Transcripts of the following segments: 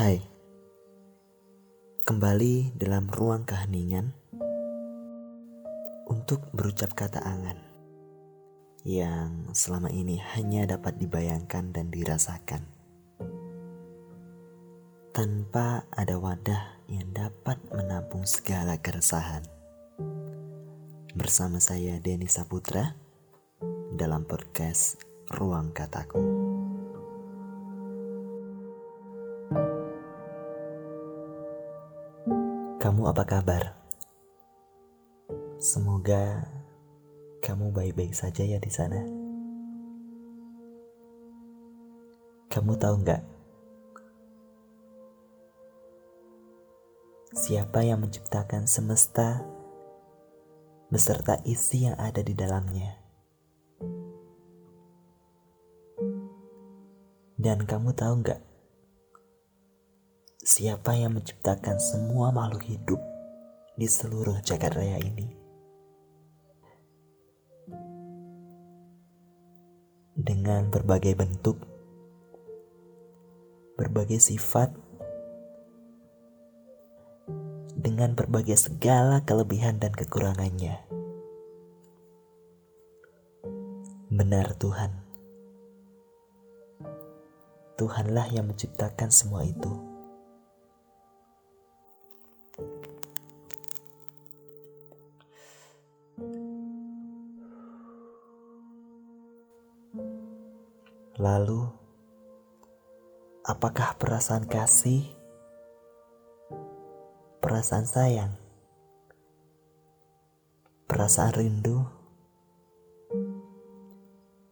Hai, kembali dalam ruang keheningan untuk berucap kata angan yang selama ini hanya dapat dibayangkan dan dirasakan tanpa ada wadah yang dapat menampung segala keresahan. Bersama saya Denny Saputra dalam podcast Ruang Kataku. Kamu apa kabar? Semoga kamu baik-baik saja ya di sana. Kamu tahu nggak? Siapa yang menciptakan semesta beserta isi yang ada di dalamnya? Dan kamu tahu nggak? Siapa yang menciptakan semua makhluk hidup di seluruh jagat raya ini? Dengan berbagai bentuk, berbagai sifat, dengan berbagai segala kelebihan dan kekurangannya. Benar Tuhan. Tuhanlah yang menciptakan semua itu. Lalu, apakah perasaan kasih, perasaan sayang, perasaan rindu,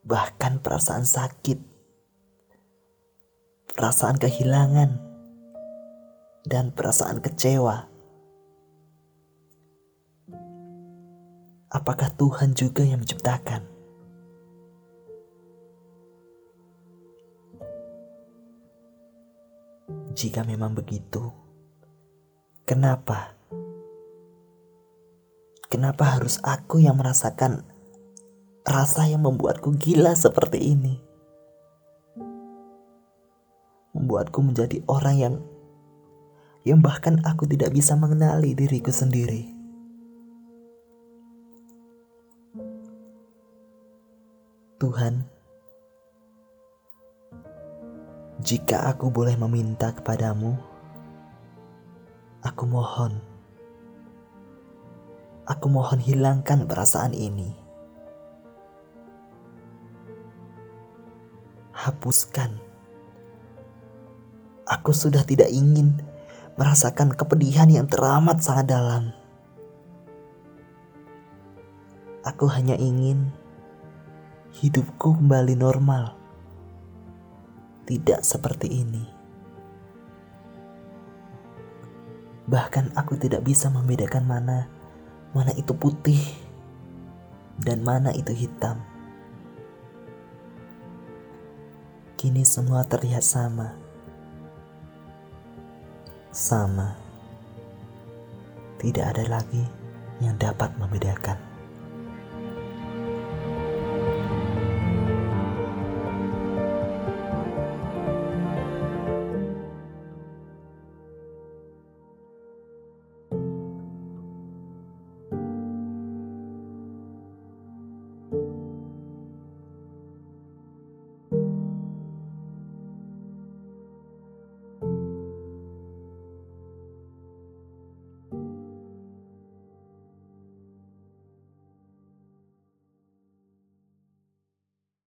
bahkan perasaan sakit, perasaan kehilangan, dan perasaan kecewa? Apakah Tuhan juga yang menciptakan? Jika memang begitu, kenapa? Kenapa harus aku yang merasakan rasa yang membuatku gila seperti ini? Membuatku menjadi orang yang yang bahkan aku tidak bisa mengenali diriku sendiri. Tuhan, jika aku boleh meminta kepadamu, aku mohon, aku mohon hilangkan perasaan ini. Hapuskan. Aku sudah tidak ingin merasakan kepedihan yang teramat sangat dalam. Aku hanya ingin hidupku kembali normal tidak seperti ini. Bahkan aku tidak bisa membedakan mana mana itu putih dan mana itu hitam. Kini semua terlihat sama. Sama. Tidak ada lagi yang dapat membedakan.